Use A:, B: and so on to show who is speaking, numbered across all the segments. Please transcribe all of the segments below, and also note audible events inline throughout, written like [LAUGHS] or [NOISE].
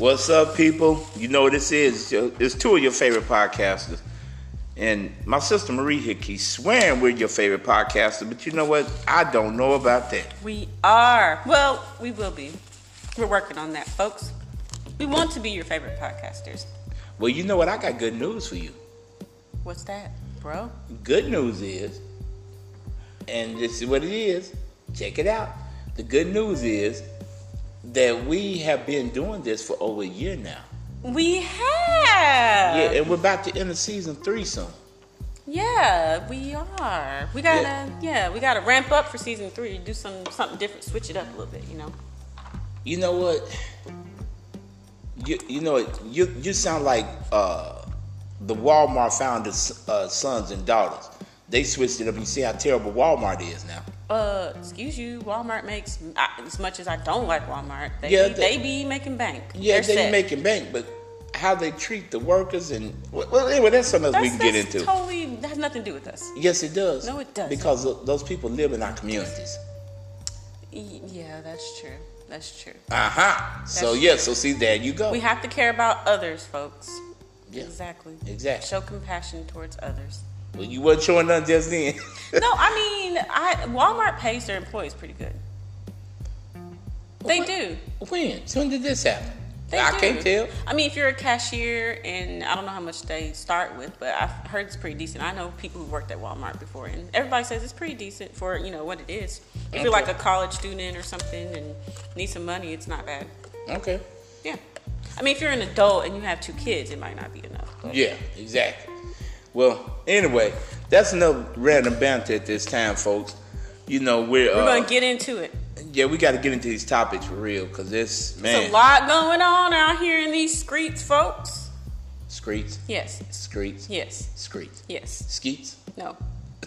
A: What's up, people? You know what this is. It's two of your favorite podcasters. And my sister Marie here keeps swearing we're your favorite podcaster, but you know what? I don't know about that.
B: We are. Well, we will be. We're working on that, folks. We want to be your favorite podcasters.
A: Well, you know what? I got good news for you.
B: What's that, bro?
A: Good news is, and this is what it is. Check it out. The good news is that we have been doing this for over a year now.
B: We have.
A: Yeah, and we're about to end the season three soon.
B: Yeah, we are. We gotta, yeah. yeah, we gotta ramp up for season three. Do some something different, switch it up a little bit. You know.
A: You know what? You you know you you sound like uh, the Walmart founders' uh, sons and daughters. They switched it up. You see how terrible Walmart is now.
B: Uh, excuse you. Walmart makes as much as I don't like Walmart. They yeah, be, they, they be making bank.
A: Yeah, They're they be making bank, but how they treat the workers and well, anyway, that's something else we can get into.
B: Totally, that has nothing to do with us.
A: Yes, it does.
B: No, it does
A: because those people live in our communities.
B: Yeah, that's true. That's true.
A: Uh huh. So true. yeah, so see, there you go.
B: We have to care about others, folks.
A: Yeah.
B: Exactly.
A: Exactly.
B: Show compassion towards others.
A: Well, you weren't showing none just then. [LAUGHS]
B: no, I mean, I Walmart pays their employees pretty good. They when, do.
A: When? When did this happen?
B: They
A: I
B: do.
A: can't tell.
B: I mean, if you're a cashier, and I don't know how much they start with, but I've heard it's pretty decent. I know people who worked at Walmart before, and everybody says it's pretty decent for you know what it is. If okay. you're like a college student or something and need some money, it's not bad.
A: Okay.
B: Yeah. I mean, if you're an adult and you have two kids, it might not be enough.
A: But. Yeah, exactly. Well, anyway, that's another random banter at this time, folks. You know, we're
B: we're uh, gonna get into it
A: yeah, we got to get into these topics for real because this man.
B: There's a lot going on out here in these streets, folks.
A: Streets.
B: Yes.
A: Streets.
B: Yes.
A: Streets.
B: Yes.
A: Skeets.
B: No.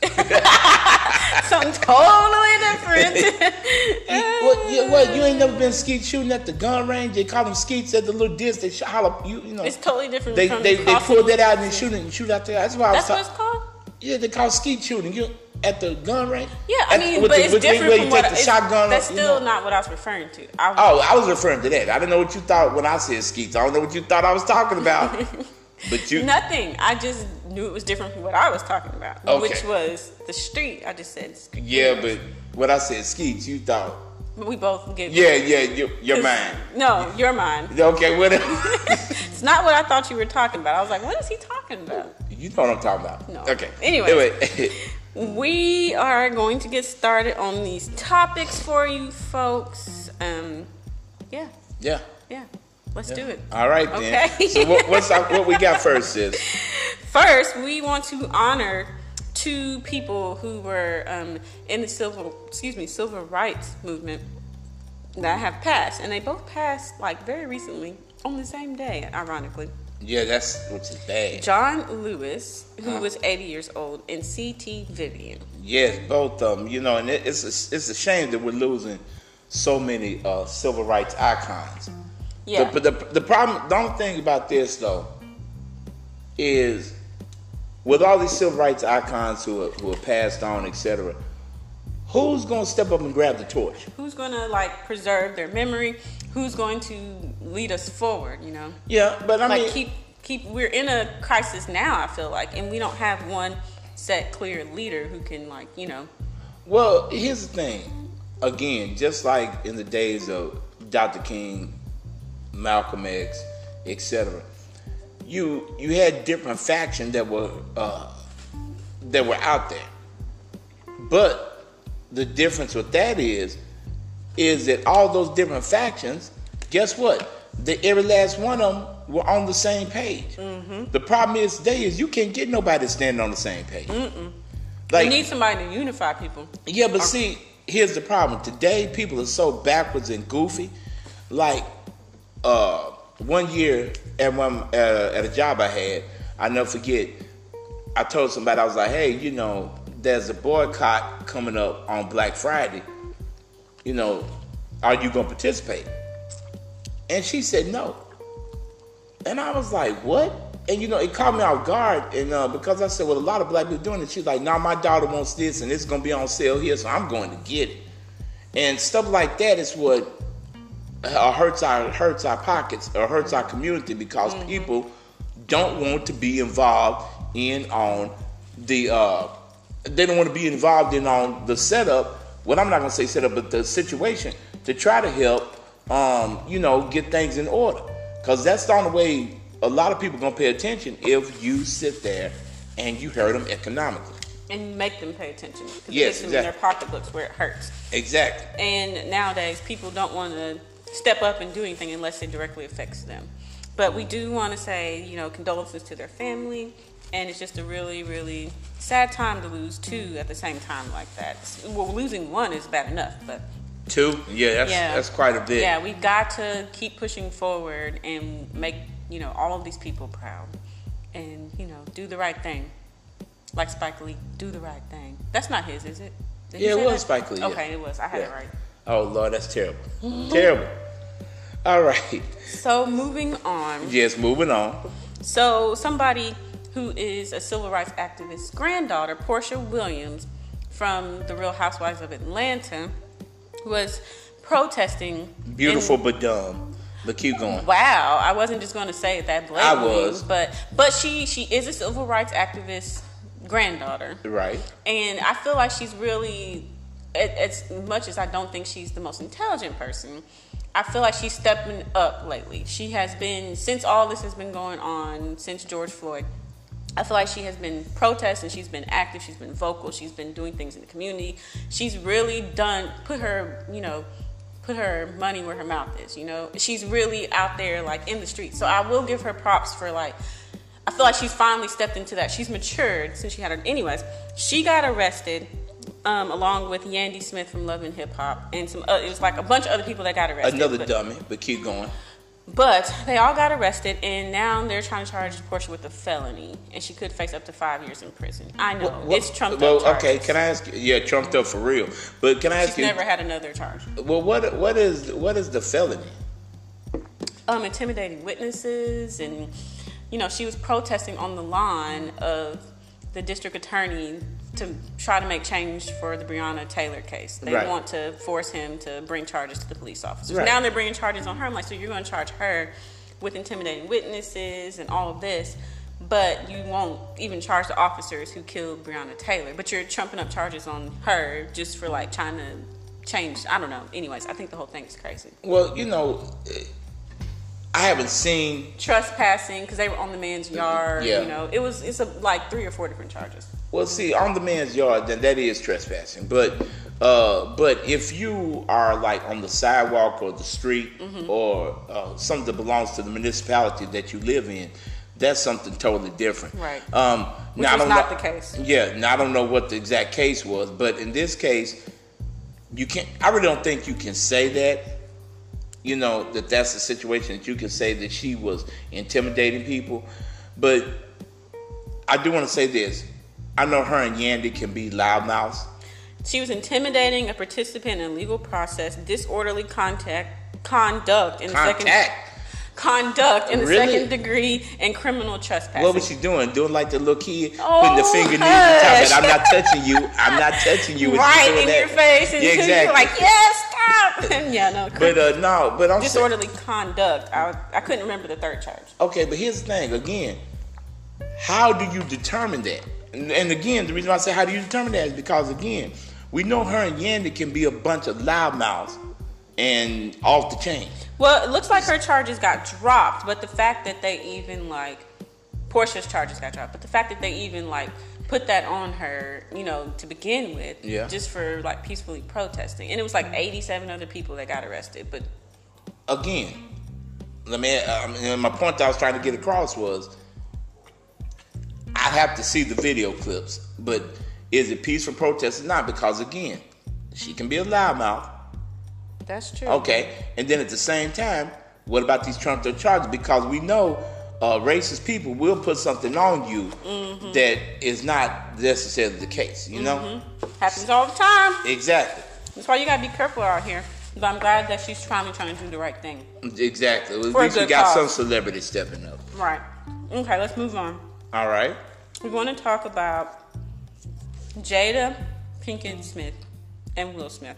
B: [LAUGHS] Something totally different. [LAUGHS]
A: yeah, what? You ain't never been skeet shooting at the gun range? They call them skeets at the little disc. They holler, you, you know.
B: It's totally different.
A: They they, they pull that out and shoot it and shoot out there. That's why.
B: That's I was what it's called.
A: Yeah, they call skeet shooting. You at the gun range?
B: Yeah, I mean, but the, it's different from what the shotgun. That's still know? not what I was referring to.
A: I was, oh, I was referring to that. I didn't know what you thought when I said skeets. I don't know what you thought I was talking about. [LAUGHS] but you
B: nothing. I just knew it was different from what I was talking about, okay. which was the street. I just said.
A: Skeets. Yeah, but when I said skeets, you thought.
B: We both get.
A: Yeah, yeah, your, your mind.
B: No, your mind.
A: Okay, whatever. [LAUGHS]
B: it's not what I thought you were talking about. I was like, what is he talking about?
A: You know what I'm talking about.
B: No.
A: Okay.
B: Anyway. anyway. [LAUGHS] we are going to get started on these topics for you folks. Um, yeah.
A: Yeah.
B: Yeah. Let's yeah. do it.
A: All right then. Okay. so what, what's our, what we got first [LAUGHS] is?
B: First, we want to honor two people who were um, in the civil, excuse me, civil rights movement that have passed, and they both passed like very recently on the same day, ironically.
A: Yeah, that's which is bad.
B: John Lewis, who huh? was 80 years old, and C.T. Vivian.
A: Yes, both of them. You know, and it, it's a, it's a shame that we're losing so many uh, civil rights icons.
B: Yeah.
A: But the, the, the problem, the only thing about this though, is with all these civil rights icons who are, who are passed on, etc. Who's gonna step up and grab the torch?
B: Who's gonna like preserve their memory? Who's going to lead us forward? You know.
A: Yeah, but I
B: like
A: mean,
B: keep keep. We're in a crisis now. I feel like, and we don't have one set clear leader who can like you know.
A: Well, here's the thing. Again, just like in the days of Dr. King, Malcolm X, etc. You you had different factions that were uh, that were out there, but the difference with that is, is that all those different factions, guess what? The every last one of them were on the same page.
B: Mm-hmm.
A: The problem is today is you can't get nobody standing on the same page.
B: Mm-mm. Like, you need somebody to unify people.
A: Yeah, but see, here's the problem. Today, people are so backwards and goofy. Like uh, one year at one uh, at a job I had, I never forget. I told somebody I was like, "Hey, you know, there's a boycott coming up on Black Friday. You know, are you to participate? And she said no. And I was like, what? And you know, it caught me off guard. And uh, because I said, well, a lot of black people doing it, she's like, now my daughter wants this and it's to be on sale here, so I'm going to get it. And stuff like that is what uh, hurts our hurts our pockets or hurts our community because people don't want to be involved in on the uh, they don't want to be involved in on the setup. Well, I'm not gonna say setup, but the situation to try to help, um, you know, get things in order. Because that's the only way a lot of people gonna pay attention if you sit there and you hurt them economically.
B: and make them pay attention because
A: Yes,
B: it hits in their
A: exactly.
B: pocketbooks where it hurts.
A: Exactly.
B: And nowadays, people don't want to step up and do anything unless it directly affects them. But we do want to say, you know, condolences to their family. And it's just a really, really sad time to lose two at the same time like that. Well, losing one is bad enough, but
A: Two. Yeah, that's
B: yeah,
A: that's quite a bit.
B: Yeah, we've got to keep pushing forward and make you know all of these people proud, and you know do the right thing. Like Spike Lee, do the right thing. That's not his, is it? Did
A: Yeah, it was
B: that?
A: Spike Lee, yeah.
B: Okay, it was. I had it right.
A: Oh Lord, that's terrible. terrible. All right.
B: So moving on.
A: Yes, moving on.
B: So somebody who is a civil rights activist's granddaughter, Porsha Williams, from the Real Housewives of Atlanta, was protesting. in-
A: Beautiful but dumb. But keep going.
B: Wow, I wasn't just going to say it that blatantly.
A: was.
B: but but she she is a civil rights activist granddaughter,
A: Right.
B: and I feel like she's really, as much as I don't think she's the most intelligent person, I feel like she's stepping up lately. She has been since all this has been going on since George Floyd. I feel like she has been protesting, she's been active, she's been vocal, she's been doing things in the community. She's really done put her, you know, put her money where her mouth is, you know. She's really out there like in the street. So I will give her props for like I feel like she's finally stepped into that. She's matured since she had her anyways. She got arrested um, along with Yandy Smith from Love and Hip Hop and some uh, it was like a bunch of other people that got arrested.
A: Another
B: but-
A: dummy, but keep going.
B: but they all got arrested, and now they're trying to charge Porsha with a felony, and she could face up to five years in prison. I know
A: What-
B: it's trumped
A: well,
B: up.
A: okay, can I ask you? Yeah, trumped up for real. But can I ask
B: She's
A: you?
B: never had another charge.
A: well, what what is what is the felony?
B: Um, intimidating witnesses, and you know, she was protesting on the lawn of the district attorney to try to make change for the Breonna Taylor case. They
A: Right.
B: want to force him to bring charges to the police officers.
A: Right.
B: Now they're bringing charges on her. I'm like, so you're going to charge her with intimidating witnesses and all of this, but you won't even charge the officers who killed Breonna Taylor. But you're trumping up charges on her just for like trying to change. I don't know. Anyways, I think the whole thing is crazy.
A: Well, you know, I haven't seen.
B: Trespassing because they were on the man's yard.
A: Yeah.
B: You know, it was it's a, like three or four different charges.
A: Well, see, on the man's yard, then that is trespassing. But uh, but if you are like on the sidewalk or the street
B: Mm-hmm.
A: or uh, something that belongs to the municipality that you live in, that's something totally different.
B: Right.
A: Um,
B: Which
A: now, I don't
B: not
A: know-
B: the case.
A: Yeah. Now I don't know what the exact case was, but in this case, you can't. I really don't think you can say that. You know that that's the situation that you can say that she was intimidating people, but I do want to say this. I know her and Yandy can be loudmouths.
B: She was intimidating a participant in a legal process, disorderly contact, conduct in the second
A: Contact.
B: conduct in the
A: Really?
B: second degree, and criminal trespassing.
A: What was she doing? Doing like the little kid,
B: Oh,
A: putting the finger in the top that I'm not touching you. I'm not touching you. [LAUGHS]
B: right in
A: that.
B: your face, and
A: yeah,
B: you're
A: exactly.
B: like, yes, stop. [LAUGHS] yeah, no,
A: but uh, no, but I'm saying,
B: disorderly conduct. I, I couldn't remember the third charge.
A: okay. But here's the thing. Again, how do you determine that? And, and again, the reason why I say how do you determine that is because again, we know her and Yandy can be a bunch of loudmouths and off the chain.
B: Well, it looks like her charges got dropped, but the fact that they even like Porsha's charges got dropped, but the fact that they even like put that on her, you know, to begin with,
A: Yeah.
B: just for like peacefully protesting, and it was like mm-hmm. 87 other people that got arrested, but
A: again, let me. I mean, my point I was trying to get across was, I have to see the video clips, but is it peaceful protest or not? Because again, she can be a loudmouth,
B: that's true.
A: okay, and then at the same time, what about these trumped up charges? Because we know uh, racist people will put something on you that is not necessarily the case. You know,
B: Happens all the time.
A: exactly,
B: That's why you gotta be careful out here. But I'm glad that she's finally trying to do the right thing.
A: exactly. At
B: For
A: least we got
B: cause.
A: some celebrity stepping up.
B: Right. Okay, let's move on.
A: All right.
B: We're going to talk about Jada Pinkett Smith and Will Smith.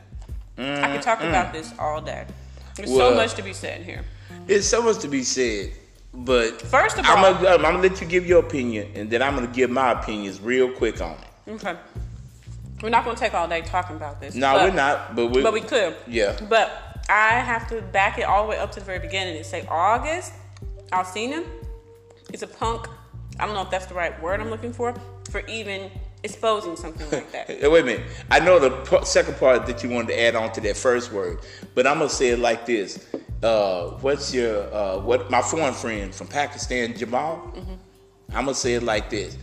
B: I could talk mm, about mm. this all day. There's
A: Well-
B: so much to be said here.
A: There's so much to be said, but
B: First of
A: I'm
B: all-
A: gonna, I'm gonna let you give your opinion, and then I'm gonna give my opinions real quick on it.
B: Okay. We're not going to take all day talking about this.
A: No,
B: but-
A: we're not, but we.
B: But we could.
A: Yeah.
B: But I have to back it all the way up to the very beginning and say August Alsina is a punk. I don't know if that's the right word I'm looking for, for even exposing something like that. [LAUGHS]
A: Wait a minute. I know the second part that you wanted to add on to that first word, but I'm gonna say it like this. Uh, what's your uh, what? My foreign friend from Pakistan, Jamal.
B: Mm-hmm.
A: I'm gonna say it like this.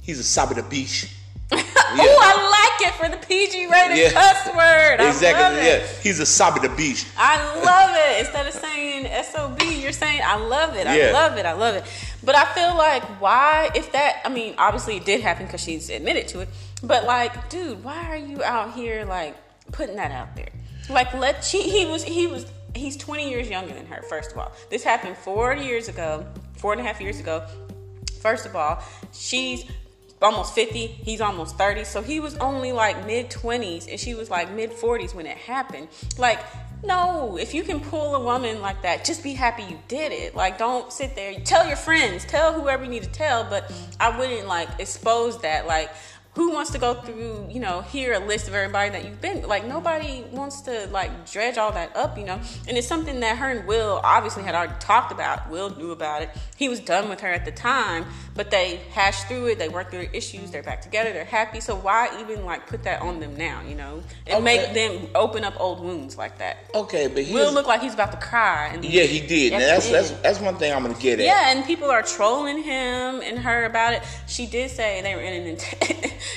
A: He's a sabita beach. [LAUGHS]
B: Oh, I like it for the PG rated
A: Yeah.
B: cuss word. I
A: exactly. Yeah. He's a sabita beach.
B: I love it. Instead of saying SOB, you're saying I love it. I
A: Yeah.
B: love it. I love it. But I feel like why if that I mean, obviously it did happen because she's admitted to it. But like, dude, why are you out here like putting that out there? Like let she he was he was he's 20 years younger than her, first of all. This happened four years ago, four and a half years ago. First of all, she's almost 50, he's almost 30. So he was only like mid 20s and she was like mid 40s when it happened. Like, no, if you can pull a woman like that, just be happy you did it. Like, don't sit there. Tell your friends, tell whoever you need to tell, but I wouldn't like expose that. Like, who wants to go through, you know, hear a list of everybody that you've been like nobody wants to like dredge all that up, you know. And it's something that her and Will obviously had already talked about. Will knew about it. He was done with her at the time, but they hashed through it, they worked through their issues, they're back together, they're happy. So why even like put that on them now, you know? And
A: Okay.
B: make them open up old wounds like that.
A: Okay, but here's,
B: Will look like he's about to cry and
A: yeah, he did. That's that's that's one thing I'm gonna get at.
B: yeah, and people are trolling him and her about it. She did say they were in an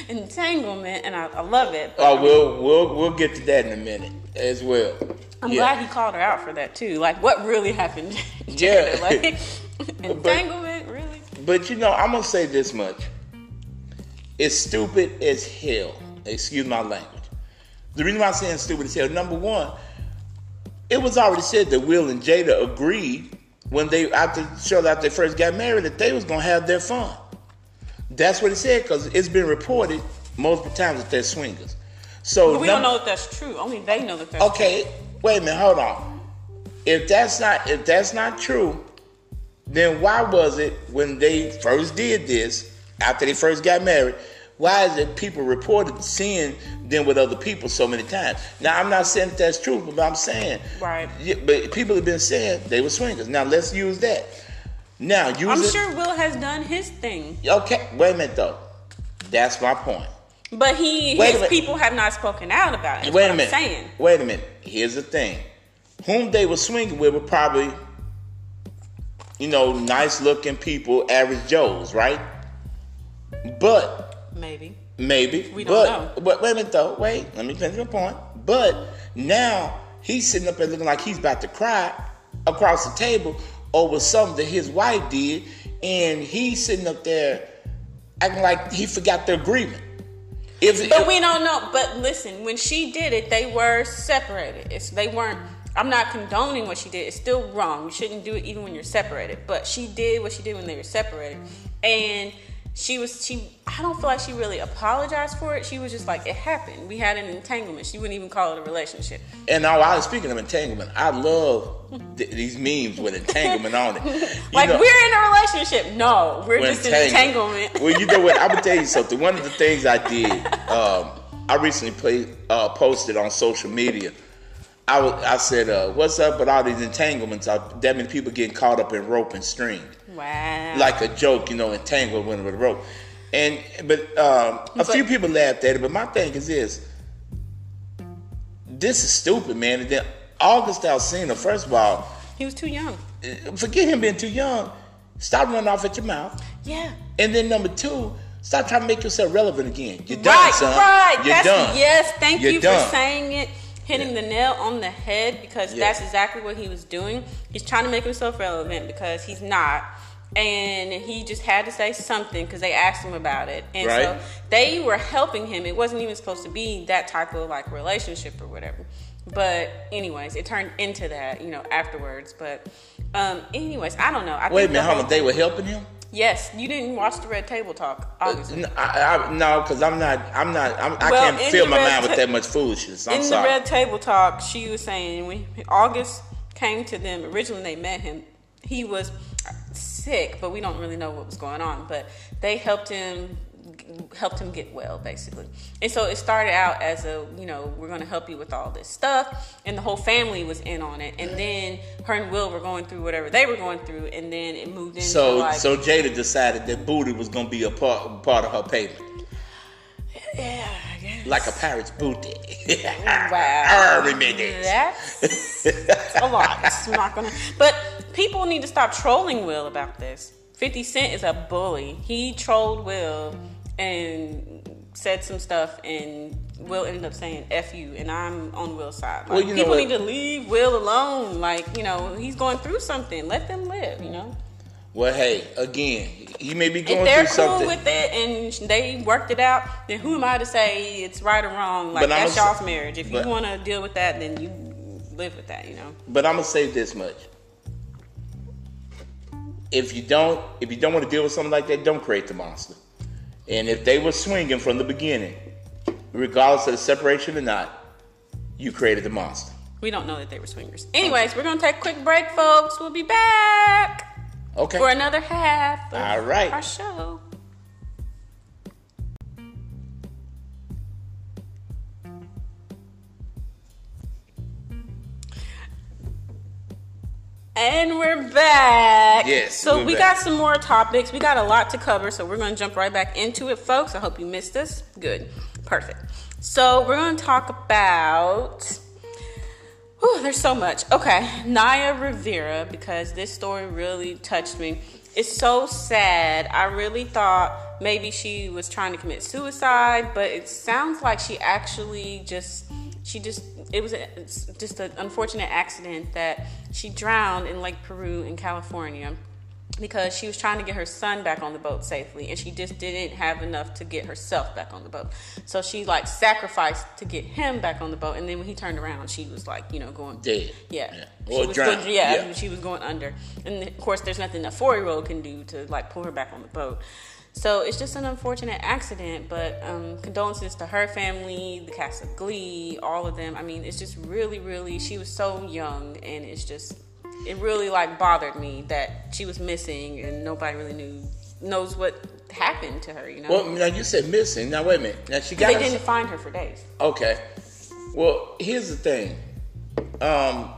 B: entanglement, and I, I love it. but
A: Oh, we'll we'll we'll get to that in a minute as well.
B: I'm
A: yeah.
B: glad he called her out for that too. Like, what really happened? [LAUGHS]
A: Yeah. [LAUGHS]
B: like [LAUGHS] entanglement, really?
A: But you know, I'm gonna say this much. It's stupid as hell. Excuse my language. The reason why I'm saying stupid as hell, number one, it was already said that Will and Jada agreed when they after shortly after they first got married that they was gonna have their fun. That's what it said because it's been reported multiple times that they're swingers. So
B: But we
A: num-
B: don't know if that's true. Only they know that that's
A: Okay, wait a minute, hold on. If that's not if that's not true, then why was it when they first did this, after they first got married, why is it people reported seeing them with other people so many times? Now I'm not saying that that's true, but I'm saying
B: Right.
A: But people have been saying they were swingers. Now let's use that. Now use
B: I'm sure Will has done his thing,
A: Okay, wait a minute though. That's my point.
B: but he
A: Wait
B: his people have not spoken out about it.
A: Wait a
B: I'm
A: minute.
B: saying.
A: Wait a minute. Here's the thing. Whom they were swinging with were probably, you know, nice looking people, average Joes, right? But
B: Maybe.
A: maybe.
B: We don't
A: but, But wait a minute though. Wait. Let me finish my point. But now he's sitting up there looking like he's about to cry across the table over something that his wife did, and he's sitting up there acting like he forgot the agreement. If,
B: But
A: if-
B: we don't know. But listen, when she did it, they were separated. It's they weren't. I'm not condoning what she did. It's still wrong. You shouldn't do it even when you're separated. But she did what she did when they were separated, and she was she. I don't feel like she really apologized for it. She was just like, it happened. We had an entanglement. She wouldn't even call it a relationship.
A: And now, I was speaking of entanglement. I love th- these memes with entanglement on it. [LAUGHS] You
B: Like
A: know,
B: we're in a relationship. No, we're
A: with
B: just in entanglement.
A: well, you know what? I'm gonna tell you [LAUGHS] something. One of the things I did, um, I recently played, uh, posted on social media. I was, I said, uh, "What's up with all these entanglements? Uh, that many people getting caught up in rope and string."
B: wow.
A: like a joke, you know, entangled with a rope. And but um, a
B: But-
A: few people laughed at it. But my thing is this: this is stupid, man. And then August Alsina, first of all,
B: he was too young.
A: eh, forget him being too young. Stop running off at your mouth.
B: Yeah.
A: And then number two, stop trying to make yourself relevant again. You're done,
B: right,
A: son.
B: right.
A: You're
B: that's,
A: done.
B: Yes, thank
A: You're
B: you
A: done.
B: for saying it, hitting the nail on the head because
A: Yeah.
B: that's exactly what he was doing. He's trying to make himself relevant because he's not. And he just had to say something because they asked him about it. And so they were helping him. It wasn't even supposed to be that type of like relationship or whatever. But anyways, it turned into that, you know, afterwards. But um anyways, I don't know. I
A: Wait a minute, hold on. They were helping him.
B: Yes, you didn't watch the Red Table Talk, obviously.
A: I, I, no, because I'm not. I'm not. I'm, I
B: Well,
A: can't fill my mind with that much foolishness. I'm
B: in
A: sorry.
B: the red table talk, she was saying when August came to them originally. They met him. He was sick, but we don't really know what was going on. But they helped him helped him get well basically and so it started out as a you know we're going to help you with all this stuff and the whole family was in on it and then her and will were going through whatever they were going through and then it moved into
A: So
B: like
A: so Jada decided that booty was gonna be a part part of her payment,
B: yeah I guess.
A: like a pirate's booty.
B: Wow.
A: I remember this.
B: That's a lot. I'm not gonna. But people need to stop trolling Will about this. Fifty Cent is a bully. He trolled Will and said some stuff, and Will ended up saying "f you," and I'm on Will's side. Like,
A: Well, you know
B: people
A: what?
B: need to leave Will alone. Like you know, he's going through something. Let them live. You know.
A: Well, hey, again, he may be going
B: If they're
A: through
B: cool
A: something.
B: with it and they worked it out, then who am I to say it's right or wrong? Like
A: But
B: that's
A: say-
B: y'all's marriage. If
A: but-
B: you want to deal with that, then you live with that. You know.
A: But I'm gonna say this much: if you don't, if you don't want to deal with something like that, don't create the monster. And if they were swinging from the beginning, regardless of the separation or not, you created the monster.
B: We don't know that they were swingers. Anyways, we're gonna take a quick break, folks. We'll be back
A: Okay.
B: for another half of
A: All right.
B: our show. And we're back.
A: Yes,
B: So we
A: back.
B: got some more topics. We got a lot to cover, so we're going to jump right back into it, folks. I hope you missed us. Good. Perfect. So we're going to talk about. Whew, there's so much. Okay, Naya Rivera, because this story really touched me. It's so sad. I really thought maybe she was trying to commit suicide, but it sounds like she actually just she just it was a, just an unfortunate accident that she drowned in Lake Piru in California because she was trying to get her son back on the boat safely and she just didn't have enough to get herself back on the boat. So she like sacrificed to get him back on the boat and then when he turned around she was like, you know, going
A: Dead.
B: Yeah.
A: Yeah.
B: She
A: Or
B: was
A: drowned.
B: going- yeah,
A: Yeah.
B: she was going under. And of course there's nothing a 4-year-old can do to like pull her back on the boat. So it's just an unfortunate accident, but um, condolences to her family, the cast of Glee, all of them. I mean, it's just really, really. She was so young, and it's just, it really like bothered me that she was missing, and nobody really knew knows what happened to her. You know,
A: Well, now you said missing. Now wait a minute. Now she got.
B: they didn't find her for days.
A: Okay. Well, here's the thing. Um,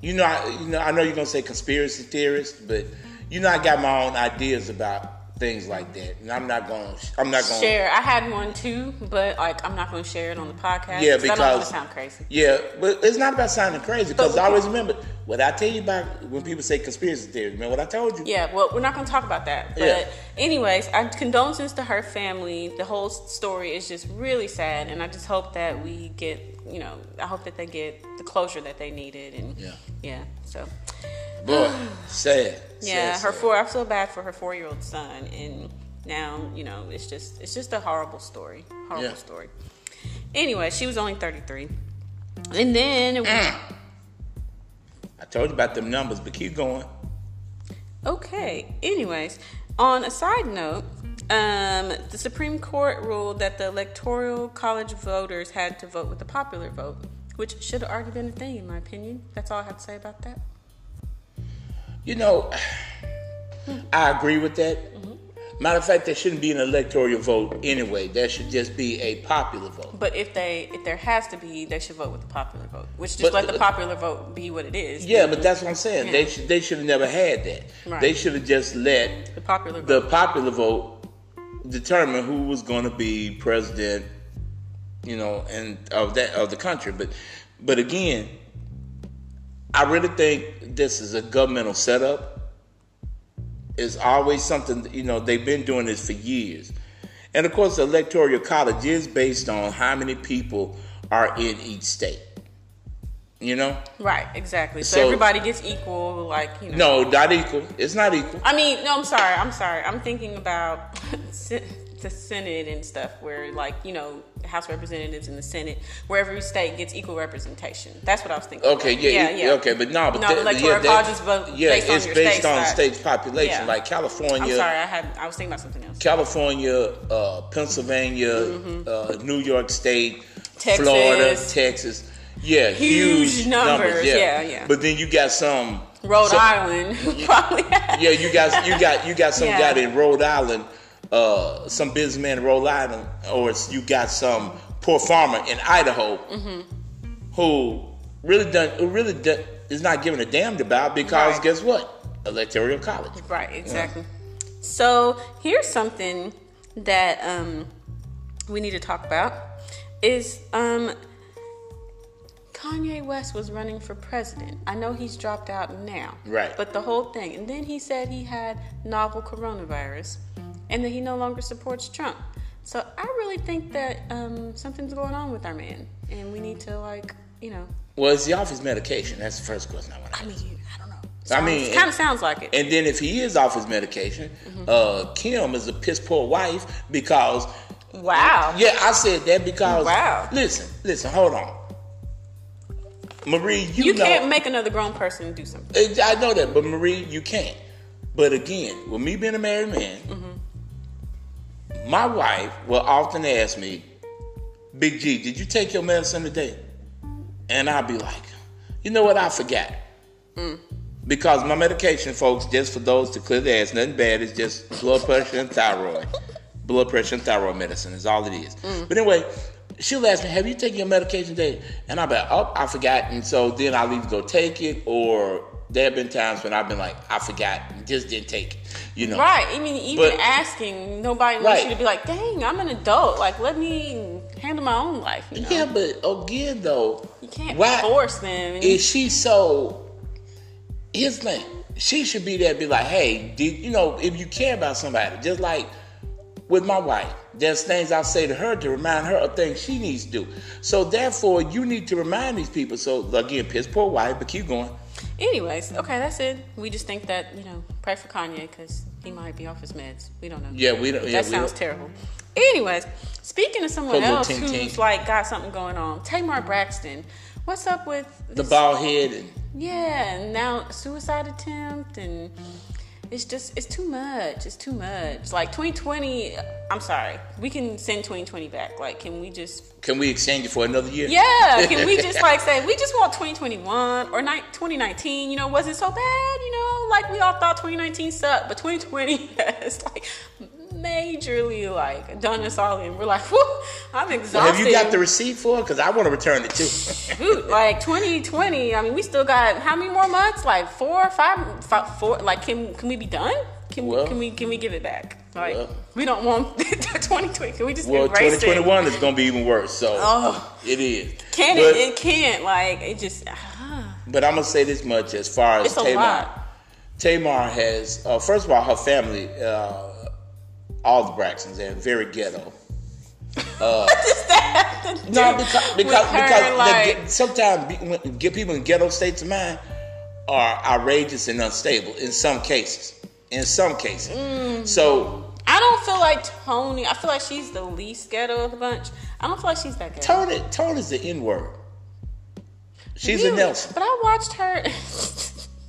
A: you know, I, you know, I know you're gonna say conspiracy theorist, but you know, I got my own ideas about things like that, and I'm not gonna. I'm not gonna
B: Share. I had one too, but like I'm not going to share it on the podcast.
A: Yeah,
B: 'cause I don't want
A: because-
B: to sound crazy.
A: Yeah, but it's not about sounding crazy because I always remember what I tell you about when people say conspiracy theory. Remember what I told you.
B: Yeah, well, we're not going to talk about that. But,
A: Yeah.
B: anyways, I, condolences to her family. The whole story is just really sad, and I just hope that we get, you know, I hope that they get the closure that they needed, and
A: Yeah.
B: yeah. So,
A: Boy, [SIGHS] sad.
B: Yeah, her four. I feel bad for her four-year-old son, and now you know it's just it's just a horrible story. Horrible
A: Yeah.
B: story. Anyway, she was only thirty-three, and then
A: Mm. I told you about them numbers, but keep going.
B: Okay. Anyways, on a side note, um, the Supreme Court ruled that the Electoral College voters had to vote with the popular vote, which should have already been a thing, in my opinion. That's all I have to say about that.
A: You know, I agree with that. Mm-hmm. Matter of fact, there shouldn't be an electoral vote anyway. There should just be a popular vote.
B: But if they, if there has to be, they should vote with the popular vote, which just
A: But-
B: let the popular vote be what it is.
A: Yeah, but that's what I'm saying. They should they should have never had that.
B: Right.
A: They should have just let
B: the popular vote.
A: the popular vote determine who was going to be president, you know, and of that of the country. But but again, I really think this is a governmental setup. It's always something you know they've been doing this for years, and of course the electoral college is based on how many people are in each state. You know,
B: Right. Exactly. So,
A: So-
B: everybody gets equal, like you know.
A: no, not equal. It's not equal.
B: I mean, no, I'm sorry. I'm sorry. I'm thinking about [LAUGHS] the Senate and stuff where, like, you know, House Representatives and the Senate, where every state gets equal representation. That's what I was thinking.
A: Okay,
B: about.
A: yeah, yeah, okay, but no, but
B: No,
A: that-
B: electoral
A: yeah,
B: colleges vote
A: yeah,
B: based on
A: it's
B: your
A: based
B: state
A: on state's population.
B: Yeah.
A: Like
B: I'm
A: California,
B: sorry. I had. I was thinking about something else.
A: California, uh, Pennsylvania, uh, New York State,
B: Mm-hmm. Texas.
A: Florida, Texas. yeah,
B: huge
A: huge,
B: numbers.
A: yeah.
B: Yeah, yeah.
A: But then you got some
B: Rhode
A: some-
B: Island [LAUGHS] probably.
A: Yeah, you got you got you got some [LAUGHS]
B: Yeah.
A: guy in Rhode Island, uh, some businessman in Rhode Island, or it's, you got some poor farmer in Idaho
B: Mm-hmm.
A: who really done who really done, is not giving a damn about because
B: Right.
A: guess what? Electoral college.
B: Right, exactly. So here's something that um, we need to talk about is um, Kanye West was running for president. I know he's dropped out now.
A: Right.
B: But the whole thing. And then he said he had novel coronavirus and that he no longer supports Trump. So I really think that um, something's going on with our man. And we need to, like, you know,
A: Well, is he off his medication? That's the first question I want to ask.
B: I
A: ask.
B: mean, I don't know.
A: I mean,
B: it kind of sounds like it.
A: And then if he is off his medication,
B: Mm-hmm.
A: uh, Kim is a piss poor wife because
B: wow.
A: Yeah, I said that because
B: Wow.
A: Listen, listen, hold on, Marie. You,
B: You
A: know,
B: can't make another grown person do something.
A: Eh, I know that, but Marie, you can't. But again, with me being a married man,
B: Mm-hmm.
A: My wife will often ask me, "Big G, did you take your medicine today?" And I'll be like, "You know what? I forgot."
B: Mm.
A: Because my medication, folks, just for those to clear their ass, nothing bad. It's just blood pressure and thyroid. [LAUGHS] blood pressure and thyroid medicine is all it is.
B: Mm.
A: But anyway, she'll ask me, "Have you taken your medication today?" And I'll be like, "Oh, I forgot." And so then I'll either go take it, or there have been times when I've been like, "I forgot, just didn't take it." You know,
B: Right. I mean, even
A: But-
B: asking, nobody wants
A: Right.
B: you to be like, dang, I'm an adult. Like, let me handle my own life. You know?
A: Yeah, but again, though,
B: You can't
A: why
B: force them.
A: Is she so? Here's the thing: she should be there, and be like, "Hey, did you know if you care about somebody, just like with my wife, there's things I say to her to remind her of things she needs to do. So therefore, you need to remind these people. So again, piss poor wife, but keep going.
B: Anyways, okay, that's it. We just think that, you know, pray for Kanye because he might be off his meds. We don't know.
A: Yeah, we don't. Yeah,
B: that sounds
A: don't.
B: terrible. Anyways, speaking of someone else
A: tink,
B: who's
A: tink.
B: like got something going on, Tamar Braxton. What's up with
A: The bald head and
B: Yeah, and now suicide attempt, and it's just it's too much. It's too much. Like 2020. I'm sorry, we can send 2020 back. Like, can we just?
A: can we exchange it for another year?
B: Yeah, can we just [LAUGHS] like say we just want 2021 or ni- 2019? You know, wasn't so bad? You know, like we all thought 2019 sucked, but 2020 is [LAUGHS] like majorly like done us all in. We're like, [LAUGHS] I'm exhausted.
A: Have you got the receipt for it? Because I want to return it too. [LAUGHS]
B: Shoot, like 2020. I mean, we still got how many more months? Like four, five, five four. Like, can can we be done? Can
A: Well-
B: we can we can we give it back? Like,
A: Well.
B: we don't want [LAUGHS] 2020. Can we just
A: well, 2021 is going to be even worse. So
B: Oh.
A: it is.
B: Can
A: But-
B: it? It can't. Like, it just. ah.
A: But I'm gonna say this much as far as Tamar.
B: lot.
A: Tamar has, uh, first of all, her family, uh, all the Braxtons, they're very ghetto. [LAUGHS]
B: what does that have to do
A: No, because
B: with
A: because
B: her,
A: because
B: like,
A: the, sometimes be- get people in ghetto states of mind are outrageous and unstable in some cases. In some cases,
B: Mm.
A: so
B: I don't feel like Toni. I feel like she's the least ghetto of the bunch. I don't feel like she's that ghetto.
A: Toni Toni's the N word. She's a Nelson.
B: But I watched her. [LAUGHS]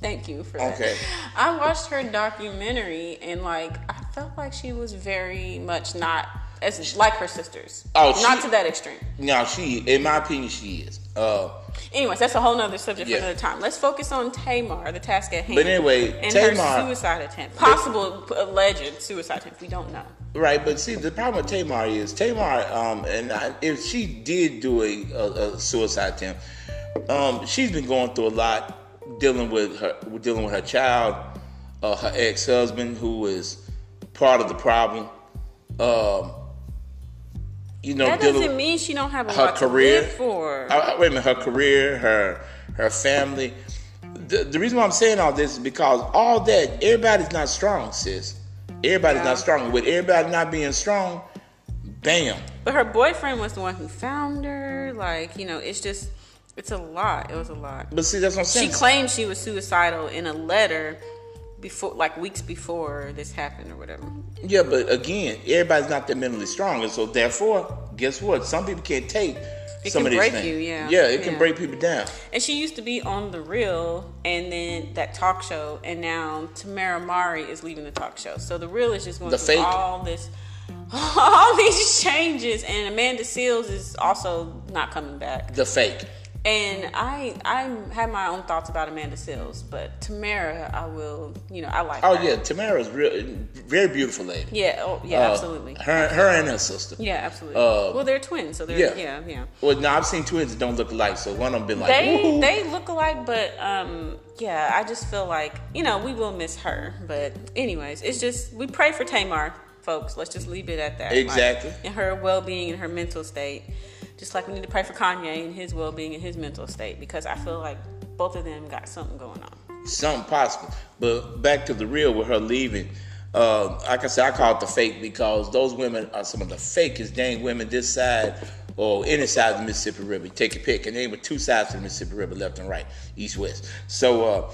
B: Thank you for that.
A: Okay.
B: I watched her documentary and like I felt like she was very much not as like her sisters.
A: Oh,
B: not
A: she-
B: to that extreme.
A: Now she, in my opinion, she is. Uh,
B: Anyways, that's a whole nother subject
A: Yeah.
B: for another time. Let's focus on Tamar, the task at hand.
A: But anyway,
B: and
A: Tamar-
B: her suicide attempt, possible alleged suicide attempt. We don't know.
A: Right, but see, the problem with Tamar is Tamar, um, and I, if she did do a, a, a suicide attempt, um, she's been going through a lot, dealing with her, dealing with her child, uh, her ex-husband, who is part of the problem. Um, you know,
B: That doesn't mean she don't have a
A: her career.
B: for.
A: Uh, uh, wait a minute, her career, her her family. The, the reason why I'm saying all this is because all that everybody's not strong, sis. Everybody's
B: Yeah.
A: not strong. With everybody not being strong, bam.
B: But her boyfriend was the one who found her. Like, you know, it's just, it's a lot. It was a lot.
A: But see, that's what I'm
B: She
A: saying.
B: claimed she was suicidal in a letter before, like weeks before this happened or whatever.
A: yeah, but again, everybody's not that mentally strong, and so therefore, guess what? Some people can't take
B: It
A: some
B: can
A: of these
B: break
A: things.
B: you, yeah.
A: Yeah, it can break people down.
B: And she used to be on The Real and then that talk show, and now Tamera Mowry is leaving the talk show. So The Real is just going
A: The
B: through
A: fake.
B: all this, [LAUGHS] all these changes, and Amanda Seales is also not coming back.
A: The fake.
B: And I I have my own thoughts about Amanda Seales, but Tamera, I will, you know, I like.
A: Oh
B: her.
A: yeah, Tamera's real, very beautiful lady.
B: Yeah. Oh yeah.
A: Uh,
B: absolutely.
A: Her, her and her sister.
B: Yeah, absolutely.
A: uh,
B: well, they're twins, so they're
A: yeah.
B: yeah, yeah.
A: Well, no, I've seen twins that don't look alike, so one of them been like,
B: They
A: "Woohoo."
B: they look alike, but um, yeah, I just feel like you know we will miss her. But anyways, it's just we pray for Tamar, folks. Let's just leave it at that. Like,
A: Exactly.
B: in her well being and her mental state, just like we need to pray for Kanye and his well being and his mental state because I feel like both of them got something going on.
A: something possible. But back to the real with her leaving. Uh, like I said, I call it the fake because those women are some of the fakest dang women this side or any side of the Mississippi River. Take your pick, and they were two sides of the Mississippi River, left and right, east west. So, uh,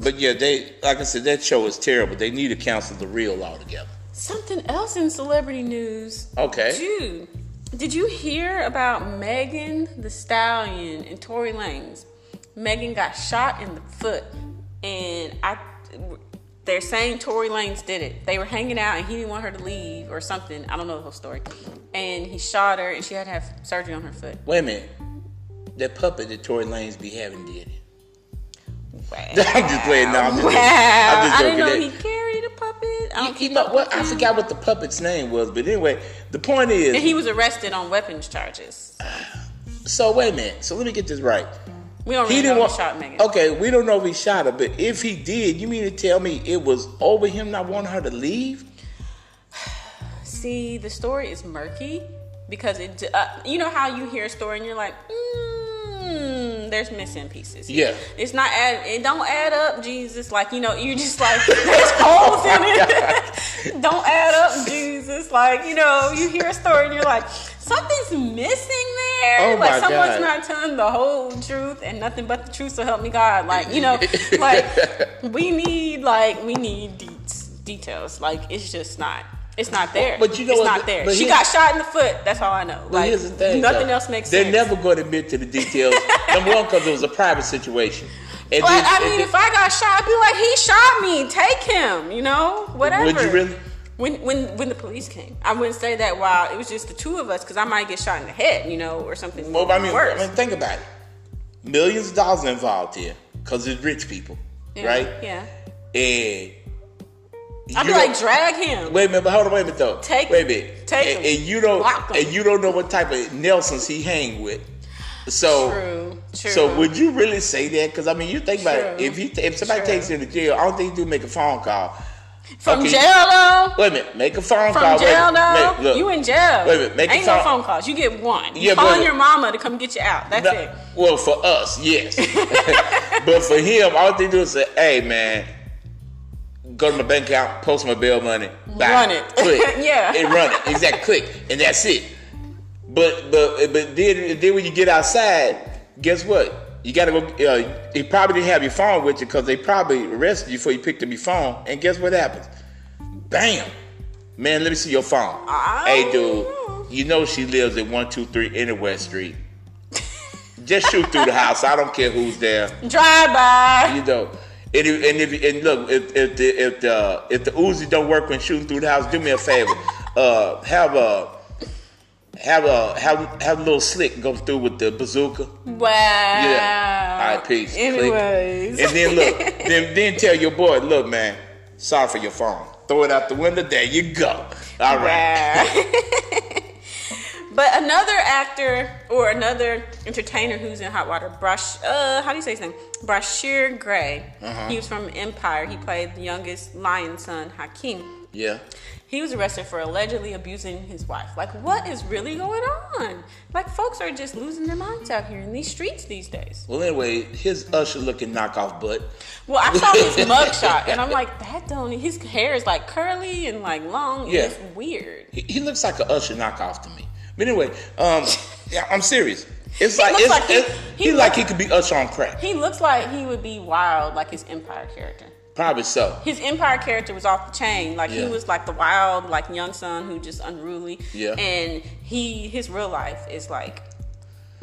A: but yeah, they like I said, that show is terrible. They need to cancel the real altogether.
B: Something else in celebrity news.
A: Okay.
B: Dude, did you hear about Megan Thee Stallion and Tory Lanez? Megan got shot in the foot, and I. They're saying Tory Lanez did it. They were hanging out, and he didn't want her to leave or something. I don't know the whole story. And he shot her, and she had to have surgery on her foot.
A: Wait a minute, that puppet that Tory Lanez be having did it.
B: Wow. [LAUGHS]
A: I'm just playing. No, I'm just,
B: Wow.
A: I'm just
B: I didn't know
A: joking.
B: he carried a puppet. I
A: You, you know what? I forgot what the puppet's name was, but anyway, the point is.
B: And he was arrested on weapons charges.
A: so wait a minute. So let me get this right.
B: We don't
A: He
B: really
A: didn't
B: know
A: want.
B: shot Megan.
A: Okay, we don't know if he shot her, but if he did, you mean to tell me it was over him not wanting her to leave? [SIGHS]
B: See, the story is murky because it. Uh, you know how you hear a story and you're like, mm, there's missing pieces.
A: Yeah.
B: It's not add. It don't add up, Jesus. Like you know, you just like [LAUGHS] there's holes in it. [LAUGHS] don't add up, Jesus. Like you know, you hear a story and you're like, something's missing there.
A: Oh,
B: like
A: my
B: someone's
A: God.
B: not telling the whole truth and nothing but the truth. So help me God. Like you know, like [LAUGHS] we need like we need deets, details. Like it's just not. It's not there.
A: But you know
B: it's not there.
A: But
B: she got shot in the foot. That's all I know.
A: But
B: like
A: here's the thing.
B: nothing
A: though.
B: else makes sense.
A: They're never going to admit to the details. [LAUGHS] Number one, because it was a private situation. And
B: But
A: then-
B: I mean,
A: then-
B: if I got shot, I'd be like, he shot me. Take him. You know, whatever.
A: Would you really?
B: When when when the police came, I wouldn't say that while it was just the two of us, because I might get shot in the head, you know, or something
A: Well, I mean,
B: worse.
A: I mean, think about it. Millions of dollars involved here because it's rich people,
B: yeah,
A: right?
B: Yeah.
A: And
B: I'd be like, drag him.
A: Wait a minute, but hold on, wait a minute though.
B: Take
A: wait a minute.
B: Take
A: and,
B: him.
A: and you don't
B: Lock him.
A: and you don't know what type of Nelsons he hang with. So
B: True. True.
A: so would you really say that? Because I mean, you think about it.
B: True.
A: If he if somebody
B: True.
A: takes him to jail, I don't think he do make a phone call.
B: From
A: Okay.
B: jail though.
A: Wait a minute, make a phone
B: From
A: call. A
B: jail though.
A: make- look.
B: you in jail.
A: Wait a minute, make a
B: Ain't no
A: phone-
B: phone calls. You get one. You
A: Yeah,
B: calling
A: but-
B: your mama to come get you out. That's
A: No,
B: it.
A: Well, for us, yes. [LAUGHS] [LAUGHS] but for him, all they do is say, "Hey, man, go to my bank account, post my bail money, bye.
B: Run it.
A: click, [LAUGHS]
B: Yeah.
A: and run it, exactly, click, and that's it." But but but then then when you get outside, guess what? You gotta go. Uh, you probably didn't have your phone with you because they probably arrested you before you picked up your phone. And guess what happens? Bam, man. Let me see your phone.
B: I
A: Hey, dude. You know she lives at one two three Interwest Street. Just shoot through the house. I don't care who's there.
B: Drive by.
A: You know. And if, and, if, and look, if, if the if the if the Uzi don't work when shooting through the house, do me a favor. Uh, have a have a have have a little slick go through with the bazooka.
B: Wow.
A: Yeah. All right, peace. Click.
B: Anyways.
A: And then look, [LAUGHS] then then tell your boy, look, man, sorry for your phone. Throw it out the window. There you go. All right.
B: Wow. [LAUGHS] but another actor or another entertainer who's in hot water, Brash, uh, how do you say his name? Bryshere Gray.
A: Uh-huh.
B: He was from Empire. He played the youngest lion son, Hakeem.
A: Yeah.
B: He was arrested for allegedly abusing his wife. Like, what is really going on? Like, folks are just losing their minds out here in these streets these days.
A: Well, anyway, his Usher looking knockoff butt.
B: Well, I saw his [LAUGHS] mugshot, and I'm like, that don't. His hair is like curly and like long.
A: Yeah.
B: It's weird.
A: He, he looks like an Usher knockoff to me. But anyway, um, yeah, I'm serious. It's
B: He
A: like it's,
B: like he-
A: it's-
B: he
A: he, like he could be Usher on crack.
B: He looks like he would be wild, like his Empire character.
A: Probably so.
B: His Empire character was off the chain. Like
A: Yeah.
B: he was like the wild, like young son who just unruly.
A: Yeah.
B: And he, his real life is like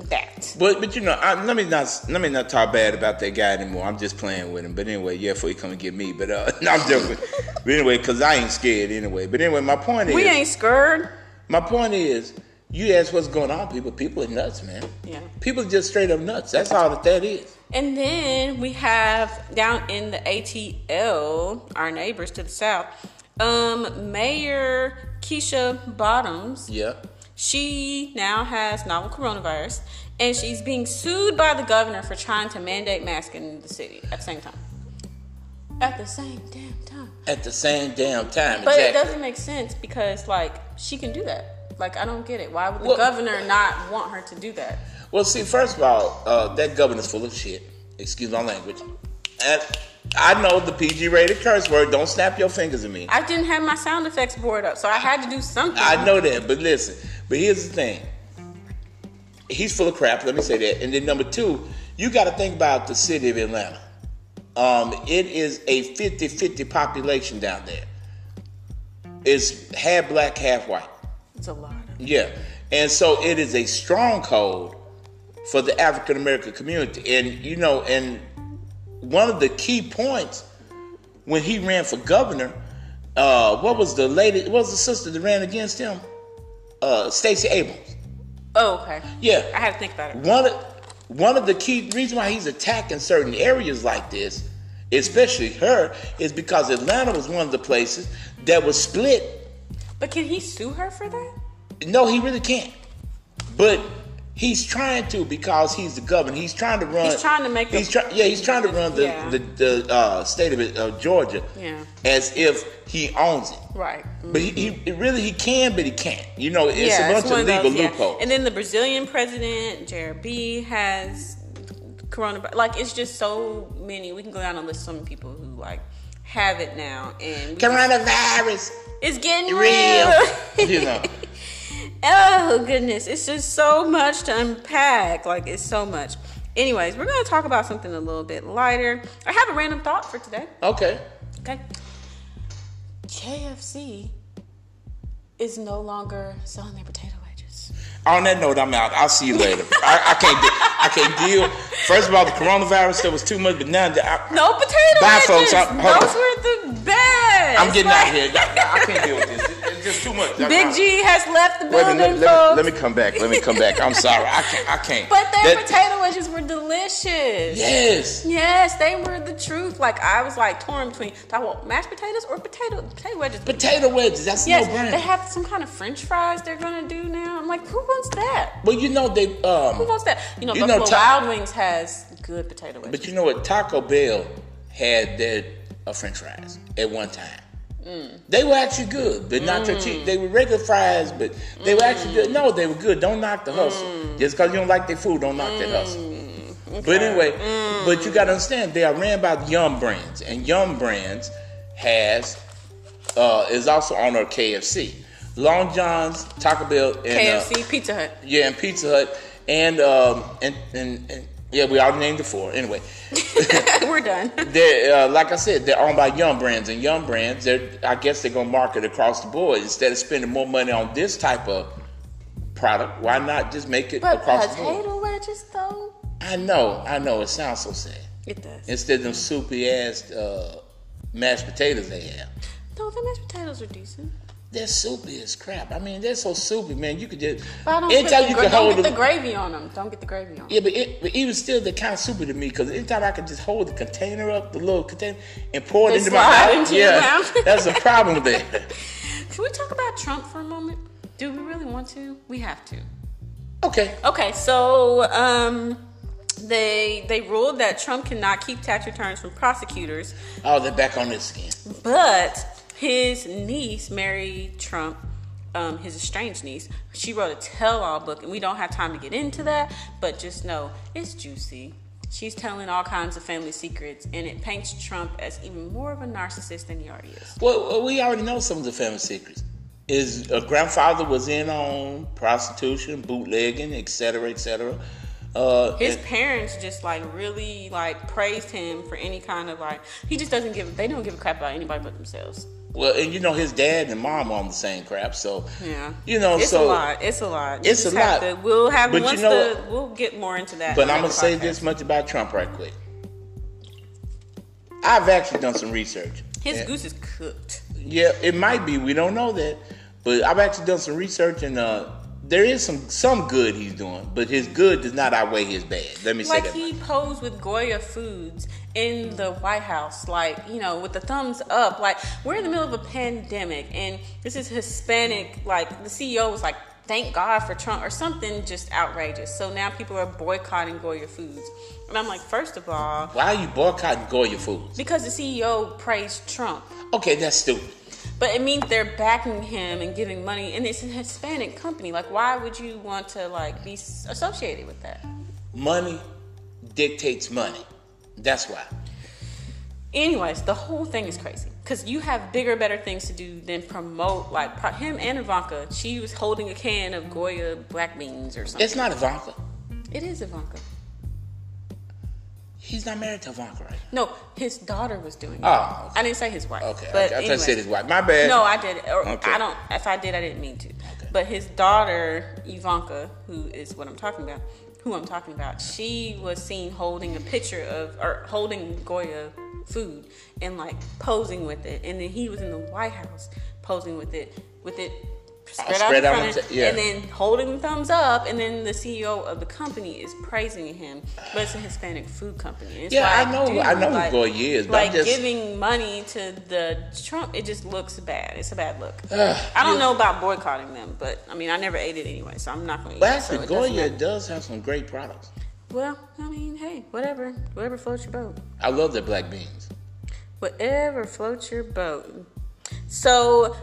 B: that.
A: But but you know, I, let me not let me not talk bad about that guy anymore. I'm just playing with him. But anyway, yeah, before he come and get me. But uh, [LAUGHS] no, I'm joking. but anyway, because I ain't scared anyway. But anyway, my point is,
B: We ain't scared.
A: my point is, You ask what's going on, people. People are nuts, man.
B: Yeah.
A: People are just straight up nuts. That's all that that is.
B: And then we have down in the ATL, our neighbors to the south, um, Mayor Keisha Bottoms.
A: Yeah.
B: She now has novel coronavirus, and she's being sued by the governor for trying to mandate masks in the city at the same time. At the same damn time.
A: At the same damn time.
B: But it doesn't make sense because, like, she can do that. Like, I don't get it. Why would the
A: Well-
B: governor not want her to do that?
A: Well, see, first of all, uh, that governor's full of shit. Excuse my language. And I know the PG rated curse word. Don't snap your fingers at me.
B: I didn't have my sound effects board up, so I had to do something.
A: I know that, but listen. But here's the thing. He's full of crap. Let me say that. And then number two, you got to think about the city of Atlanta. Um, it is a 50-50 population down there. It's half black, half white.
B: It's a lot.
A: Yeah. And so it is a stronghold for the African American community. And you know, and one of the key points when he ran for governor, uh, what was the lady what was the sister that ran against him? Uh Stacey Abrams.
B: Oh, okay.
A: Yeah.
B: I had to think about it.
A: One of one of the key reasons why he's attacking certain areas like this, especially her, is because Atlanta was one of the places that was split
B: But can he sue her for that?
A: No, he really can't. But he's trying to because he's the governor. He's trying to run.
B: He's trying to make
A: He's. Yeah, he's trying to run the
B: Yeah.
A: the, the uh, state of, it, of Georgia.
B: Yeah.
A: As if he owns it.
B: Right.
A: But he, he really he can, but he can't. You know, it's
B: yeah,
A: a bunch
B: it's
A: of legal
B: those, yeah.
A: loopholes.
B: And then the Brazilian president, Jared B, has coronavirus. Like, it's just so many. We can go down and list so many people who, like, have it now. And just-
A: Coronavirus,
B: it's getting
A: real.
B: real.
A: you know. [LAUGHS]
B: oh, goodness. It's just so much to unpack. Like, it's so much. Anyways, we're going to talk about something a little bit lighter. I have a random thought for today.
A: Okay.
B: Okay. KFC is no longer selling their potato wedges.
A: On that note, I'm out. I'll see you later. I, I can't. De- I can't deal. First of all, the coronavirus there was too much, but now that I,
B: No potato
A: Bye,
B: wedges.
A: folks. I'm-
B: Those
A: on.
B: were the best.
A: I'm getting
B: Like-
A: out of here. I, [LAUGHS] I can't deal with this. It- It's just too much.
B: Big G has left the
A: Wait
B: building,
A: minute, let, me,
B: folks.
A: let me come back. Let me come back. I'm sorry. I can't. I can't.
B: but their
A: That-
B: potato wedges were delicious.
A: Yes.
B: Yes, they were the truth. Like I was like torn between do I want mashed potatoes or potato potato wedges.
A: Potato wedges. That's
B: yes,
A: no brainer.
B: they have some kind of French fries they're gonna do now. I'm like, who wants that?
A: Well, you know they.
B: Who
A: Um,
B: wants that? You know,
A: You know,
B: Buffalo
A: Ta-
B: Wild Wings has good potato wedges.
A: but you know what? Taco Bell had their uh, French fries at one time.
B: Mm.
A: They were actually good, but not your cheap. They were regular fries, but they were actually good. No, they were good. Don't knock the hustle.
B: Mm.
A: Just because you don't like their food, don't knock that hustle. But anyway,
B: Mm.
A: but you got to understand they are ran by Yum Brands, and Yum Brands has uh, is also owner of KFC, Long John's, Taco Bell, and uh,
B: KFC, Pizza Hut.
A: yeah, and Pizza Hut, and um, and, and, and yeah, we all named the four. Anyway, [LAUGHS]
B: We're done. [LAUGHS]
A: they're uh, like I said, they're owned by Yum Brands, and Yum Brands, they're I guess they're gonna market across the board instead of spending more money on this type of product. Why not just make it
B: But
A: across the board?
B: potato wedges, though,
A: I know, I know, it sounds so sad.
B: it does.
A: Instead of them soupy ass uh, mashed potatoes they have.
B: no, the mashed potatoes are decent.
A: They're soupy as crap. I mean, they're so soupy, man. You could just
B: But I don't,
A: anytime
B: the,
A: you can
B: don't
A: hold
B: get the gravy on them. Don't get the gravy on 'em.
A: Yeah, but, it, but even still, they're kind of soupy to me because anytime I can just hold the container up, the little container, and pour it
B: They
A: into my mouth, yeah, [LAUGHS] that's a problem there. [LAUGHS]
B: Can we talk about Trump for a moment? Do we really want to? We have to.
A: Okay,
B: Okay, so um, they they ruled that Trump cannot keep tax returns from prosecutors,
A: oh, they're back on this again.
B: but his niece, Mary Trump, um, his estranged niece, she wrote a tell-all book, and we don't have time to get into that, but just know it's juicy. She's telling all kinds of family secrets, and it paints Trump as even more of a narcissist than he already is.
A: Well, we already know some of the family secrets. His uh, grandfather was in on prostitution, bootlegging, et cetera, et cetera. Uh,
B: His
A: and-
B: parents just like really like praised him for any kind of like he just doesn't give they don't give a crap about anybody but themselves.
A: Well, and you know his dad and mom are on the same crap, so
B: Yeah,
A: you know,
B: it's
A: so
B: a lot. It's a lot. You
A: It's a lot.
B: to- we'll have
A: But you
B: once
A: know
B: the we'll get more into that.
A: But I'm gonna say
B: podcast.
A: this much about Trump right quick. I've actually done some research.
B: His
A: Yeah.
B: goose is cooked.
A: Yeah, it might be. We don't know that, but I've actually done some research, and uh, there is some some good he's doing, but his good does not outweigh his bad. Let me say that.
B: Like he posed with Goya Foods in the White House, like you know, with the thumbs up. Like we're in the middle of a pandemic, and this is Hispanic. Like the CEO was like, "Thank God for Trump" or something just outrageous. So now people are boycotting Goya Foods, and I'm like, first of all,
A: Why are you boycotting Goya Foods?
B: because the CEO praised Trump.
A: Okay, that's stupid.
B: But it means they're backing him and giving money, and it's a Hispanic company. Like, why would you want to like be associated with that?
A: Money dictates money. That's why.
B: Anyways, the whole thing is crazy because you have bigger, better things to do than promote like pro- him and Ivanka. She was holding a can of Goya black beans or something.
A: It's not Ivanka.
B: it is Ivanka.
A: He's not married to Ivanka, right?
B: No, his daughter was doing it.
A: Oh, okay.
B: I didn't say his wife.
A: Okay,
B: but
A: okay. I
B: anyways.
A: said his wife. My bad.
B: No, I did. Or
A: Okay.
B: I don't. If I did, I didn't mean to.
A: Okay.
B: But his daughter Ivanka, who is what I'm talking about, who I'm talking about, she was seen holding a picture of or holding Goya food and like posing with it, and then he was in the White House posing with it, with it spread,
A: spread
B: out
A: out
B: in
A: on
B: front,
A: yeah.
B: and then holding the thumbs up, and then the CEO of the company is praising him, but it's a Hispanic food company. It's
A: Yeah, I know-
B: dude,
A: I know who
B: like,
A: Goya is,
B: like
A: just-
B: giving money to the Trump, it just looks bad. It's a bad look.
A: Ugh,
B: I don't
A: yeah.
B: know about boycotting them, but I mean, I never ate it anyway, so I'm not going to eat
A: But
B: it. So
A: actually,
B: it
A: Goya does have some great products.
B: Well, I mean, hey, whatever, whatever floats your boat.
A: I love their black beans.
B: Whatever floats your boat. So,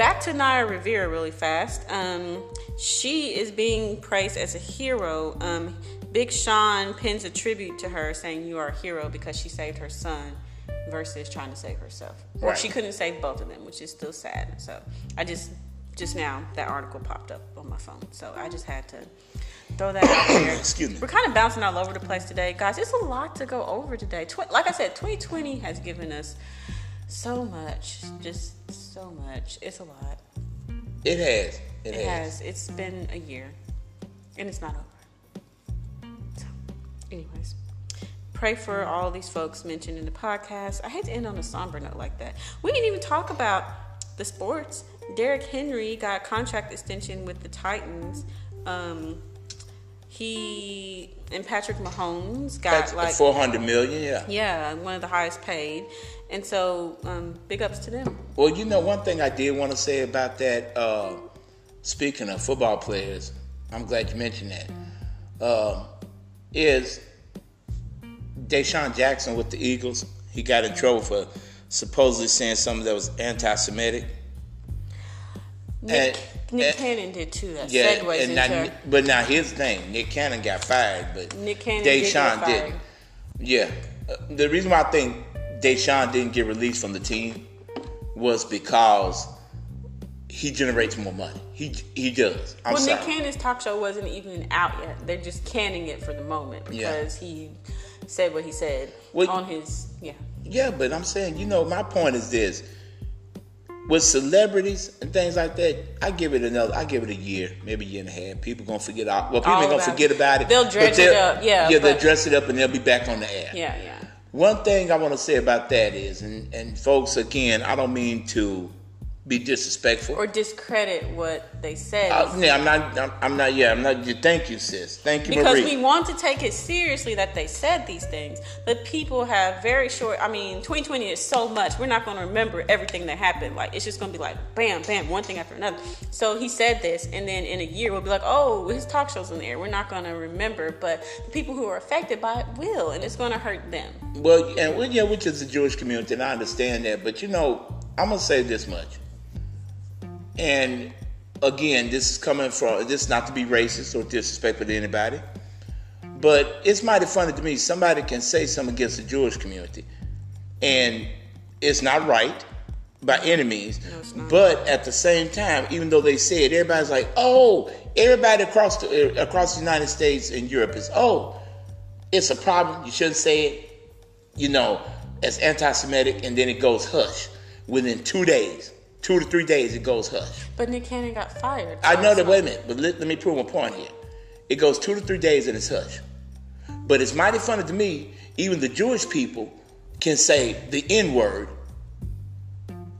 B: back to Naya Rivera really fast. Um, she is being praised as a hero. Um, Big Sean pins a tribute to her, saying, "You are a hero because she saved her son." Versus trying to save herself, or
A: Right.
B: she couldn't save both of them, which is still sad. So I just, just now that article popped up on my phone, so I just had to throw that out there. [COUGHS]
A: Excuse me.
B: We're kind of bouncing all over the place today, guys. It's a lot to go over today. Tw- like I said, 2020 has given us so much, just so much. It's a lot.
A: It has. It,
B: It
A: has.
B: has. It's been a year, and it's not over. So, anyways, pray for all these folks mentioned in the podcast. I hate to end on a somber note like that. We didn't even talk about the sports. Derrick Henry got contract extension with the Titans. Um, he and Patrick Mahomes got like
A: four hundred million. Yeah.
B: yeah, one of the highest paid, and so um, big ups to them.
A: Well, you know, one thing I did want to say about that. Uh, speaking of football players, I'm glad you mentioned that. Um, is DeSean Jackson with the Eagles? He got in trouble for supposedly saying something that was anti-Semitic.
B: Nick,
A: And-
B: Nick Cannon did too. That
A: Yeah,
B: segues
A: and
B: into
A: now, but now the thing: Nick Cannon got fired, but
B: Nick Cannon did
A: DeSean
B: fired.
A: didn't. Yeah, Uh, the reason why I think DeSean didn't get released from the team was because he generates more money. He he does. I'm
B: well,
A: sorry.
B: Nick Cannon's talk show wasn't even out yet. They're just canning it for the moment
A: Yeah.
B: because he said what he said
A: Well,
B: on his yeah.
A: Yeah, but I'm saying, you know, my point is this: with celebrities and things like that, I give it another, I give it a year, maybe a year and a half. People gonna forget all. Well, people
B: All
A: ain't gonna forget
B: it.
A: about it.
B: They'll dredge it up, yeah,
A: Yeah, they'll dress it up and they'll be back on the air.
B: Yeah, yeah.
A: One thing I want to say about that is, and, and folks, again, I don't mean to be disrespectful.
B: Or discredit what they said.
A: Uh, yeah, I'm not. I'm, I'm not. Yeah, I'm not. Thank you, sis. Thank you,
B: because
A: Marie.
B: we want to take it seriously that they said these things. But people have very short. I mean, 2020 is so much. We're not going to remember everything that happened. Like it's just going to be like bam, bam, one thing after another. So he said this, and then in a year we'll be like, oh, his talk show's in the air. We're not going to remember, but the people who are affected by it will, and it's going to hurt them.
A: Well, and well, yeah, which is the Jewish community, and I understand that. But you know, I'm gonna say this much. And again, this is coming from this is not to be racist or disrespectful to anybody, but it's mighty funny to me. Somebody can say something against the Jewish community, and it's not right by any means.
B: it's not.
A: But at the same time, even though they say it, everybody's like, "Oh, everybody across the across the United States and Europe is oh." it's a problem. You shouldn't say it, you know, as anti-Semitic, and then it goes hush. Within two days, two to three days, it goes hush.
B: But Nick Cannon got fired.
A: I know that. Wait a minute, but let, let me prove my point here. It goes two to three days, and it's hush. But it's mighty funny to me. Even the Jewish people can say the N word,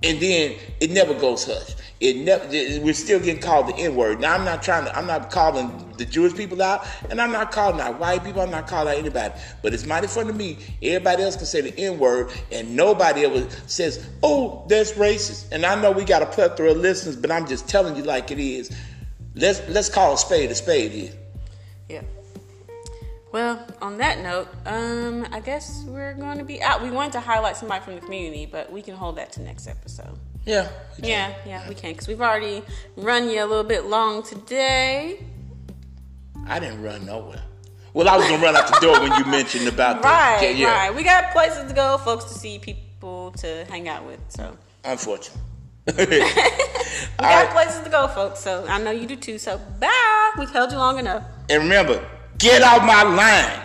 A: and then it never goes hush. It never. We're still getting called the N word. Now I'm not trying to. I'm not calling the Jewish people out, and I'm not calling out white people. I'm not calling out anybody. But it's mighty funny to me. Everybody else can say the N word, and nobody ever says, "Oh, that's racist." And I know we got a plethora of listeners, but I'm just telling you like it is. Let's let's call a spade a spade here.
B: Yeah. Well, on that note, um, I guess we're going to be out. We wanted to highlight somebody from the community, but we can hold that to next episode.
A: Yeah.
B: Yeah, yeah, we can because we've already run you a little bit long today.
A: I didn't run nowhere. Well, I was gonna run out the door when you mentioned about
B: Right,
A: the, yeah, yeah.
B: right. We got places to go, folks to see, people to hang out with. So
A: Unfortunate. [LAUGHS] [LAUGHS]
B: we got
A: right.
B: places to go, folks. So I know you do too. So bye. We've held you long enough.
A: And remember, get out my line.